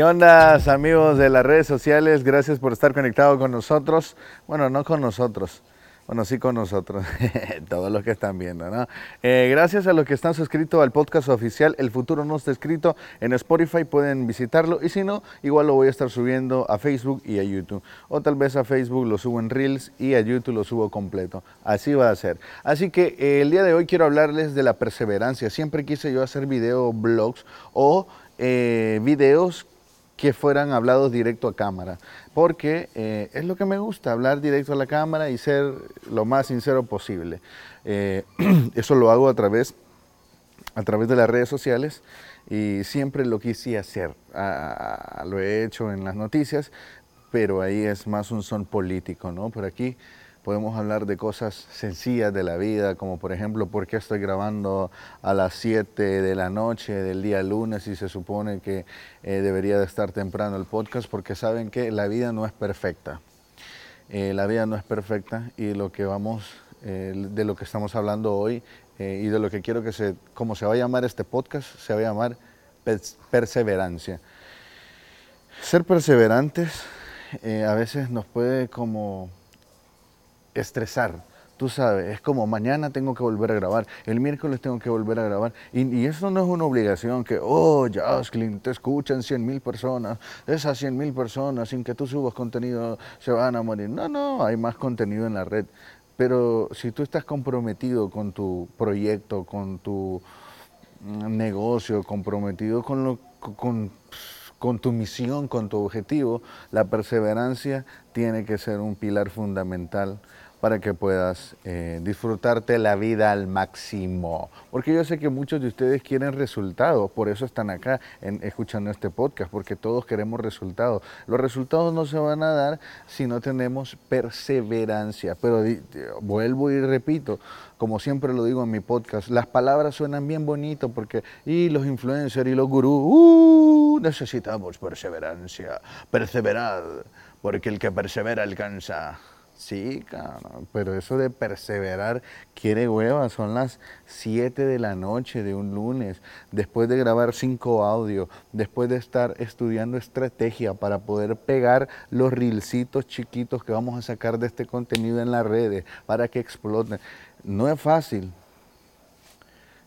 ¿Qué onda, amigos de las redes sociales? Gracias por estar conectados con nosotros. Bueno, no con nosotros. Bueno, sí con nosotros, todos los que están viendo, ¿no? Eh, gracias a los que están suscritos al podcast oficial El Futuro No Está Escrito en Spotify, pueden visitarlo y si no, igual lo voy a estar subiendo a Facebook y a YouTube. O tal vez a Facebook lo subo en Reels y a YouTube lo subo completo. Así va a ser. Así que eh, el día de hoy quiero hablarles de la perseverancia. Siempre quise yo hacer video blogs o eh, videos que fueran hablados directo a cámara, porque eh, es lo que me gusta, hablar directo a la cámara y ser lo más sincero posible. Eh, eso lo hago a través, a través de las redes sociales y siempre lo quise hacer. Ah, lo he hecho en las noticias, pero ahí es más un son político, ¿no? Por aquí podemos hablar de cosas sencillas de la vida, como por ejemplo, ¿por qué estoy grabando a las 7 de la noche del día lunes y se supone que eh, debería de estar temprano el podcast? Porque saben que la vida no es perfecta. Eh, la vida no es perfecta y lo que vamos, eh, de lo que estamos hablando hoy y de lo que quiero que se, como se va a llamar este podcast, se va a llamar perseverancia. Ser perseverantes a veces nos puede como estresar. Tú sabes, es como mañana tengo que volver a grabar, el miércoles tengo que volver a grabar. Y, eso no es una obligación que, oh, Jocelyn, te escuchan 100 mil personas, esas 100 mil personas sin que tú subas contenido se van a morir. No, no, hay más contenido en la red. Pero si tú estás comprometido con tu proyecto, con tu mm, negocio, comprometido con, lo, con, con tu misión, con tu objetivo, la perseverancia tiene que ser un pilar fundamental para que puedas eh, disfrutarte la vida al máximo. Porque yo sé que muchos de ustedes quieren resultados, por eso están acá escuchando este podcast, porque todos queremos resultados. Los resultados no se van a dar si no tenemos perseverancia. Pero vuelvo y repito, como siempre lo digo en mi podcast, las palabras suenan bien bonito porque, y los influencers y los gurús, uh, necesitamos perseverancia, perseverad, porque el que persevera alcanza. Sí, pero eso de perseverar quiere hueva. Son las 7 de la noche de un lunes, después de grabar cinco audios, después de estar estudiando estrategia para poder pegar los rilcitos chiquitos que vamos a sacar de este contenido en las redes para que exploten. No es fácil.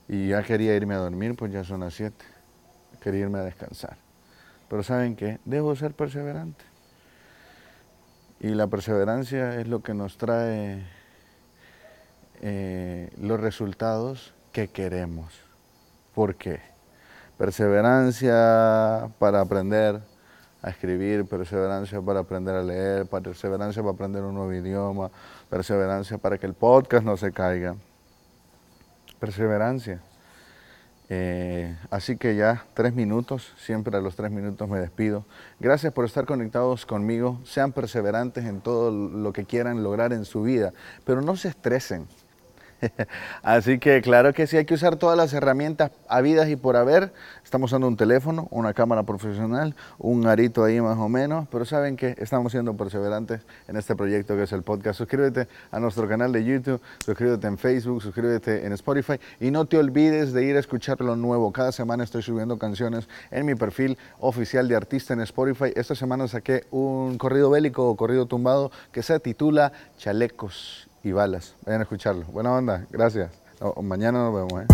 Y ya quería irme a dormir, pues ya son las 7. Quería irme a descansar. Pero ¿saben qué? Debo ser perseverante. Y la perseverancia es lo que nos trae eh, los resultados que queremos. ¿Por qué? Perseverancia para aprender a escribir, perseverancia para aprender a leer, perseverancia para aprender un nuevo idioma, perseverancia para que el podcast no se caiga. Perseverancia. Eh, así que ya tres minutos, siempre a los tres minutos me despido. Gracias por estar conectados conmigo. Sean perseverantes en todo lo que quieran lograr en su vida, pero no se estresen. Así que claro que sí, hay que usar todas las herramientas habidas y por haber. Estamos usando un teléfono, una cámara profesional, un arito ahí más o menos, pero saben que estamos siendo perseverantes en este proyecto que es el podcast. Suscríbete a nuestro canal de YouTube, suscríbete en Facebook, suscríbete en Spotify y no te olvides de ir a escuchar lo nuevo. Cada semana estoy subiendo canciones en mi perfil oficial de artista en Spotify. Esta semana saqué un corrido bélico o corrido tumbado que se titula Chalecos y balas. Vayan a escucharlo. Buena onda, gracias. Mañana nos vemos. ¿eh?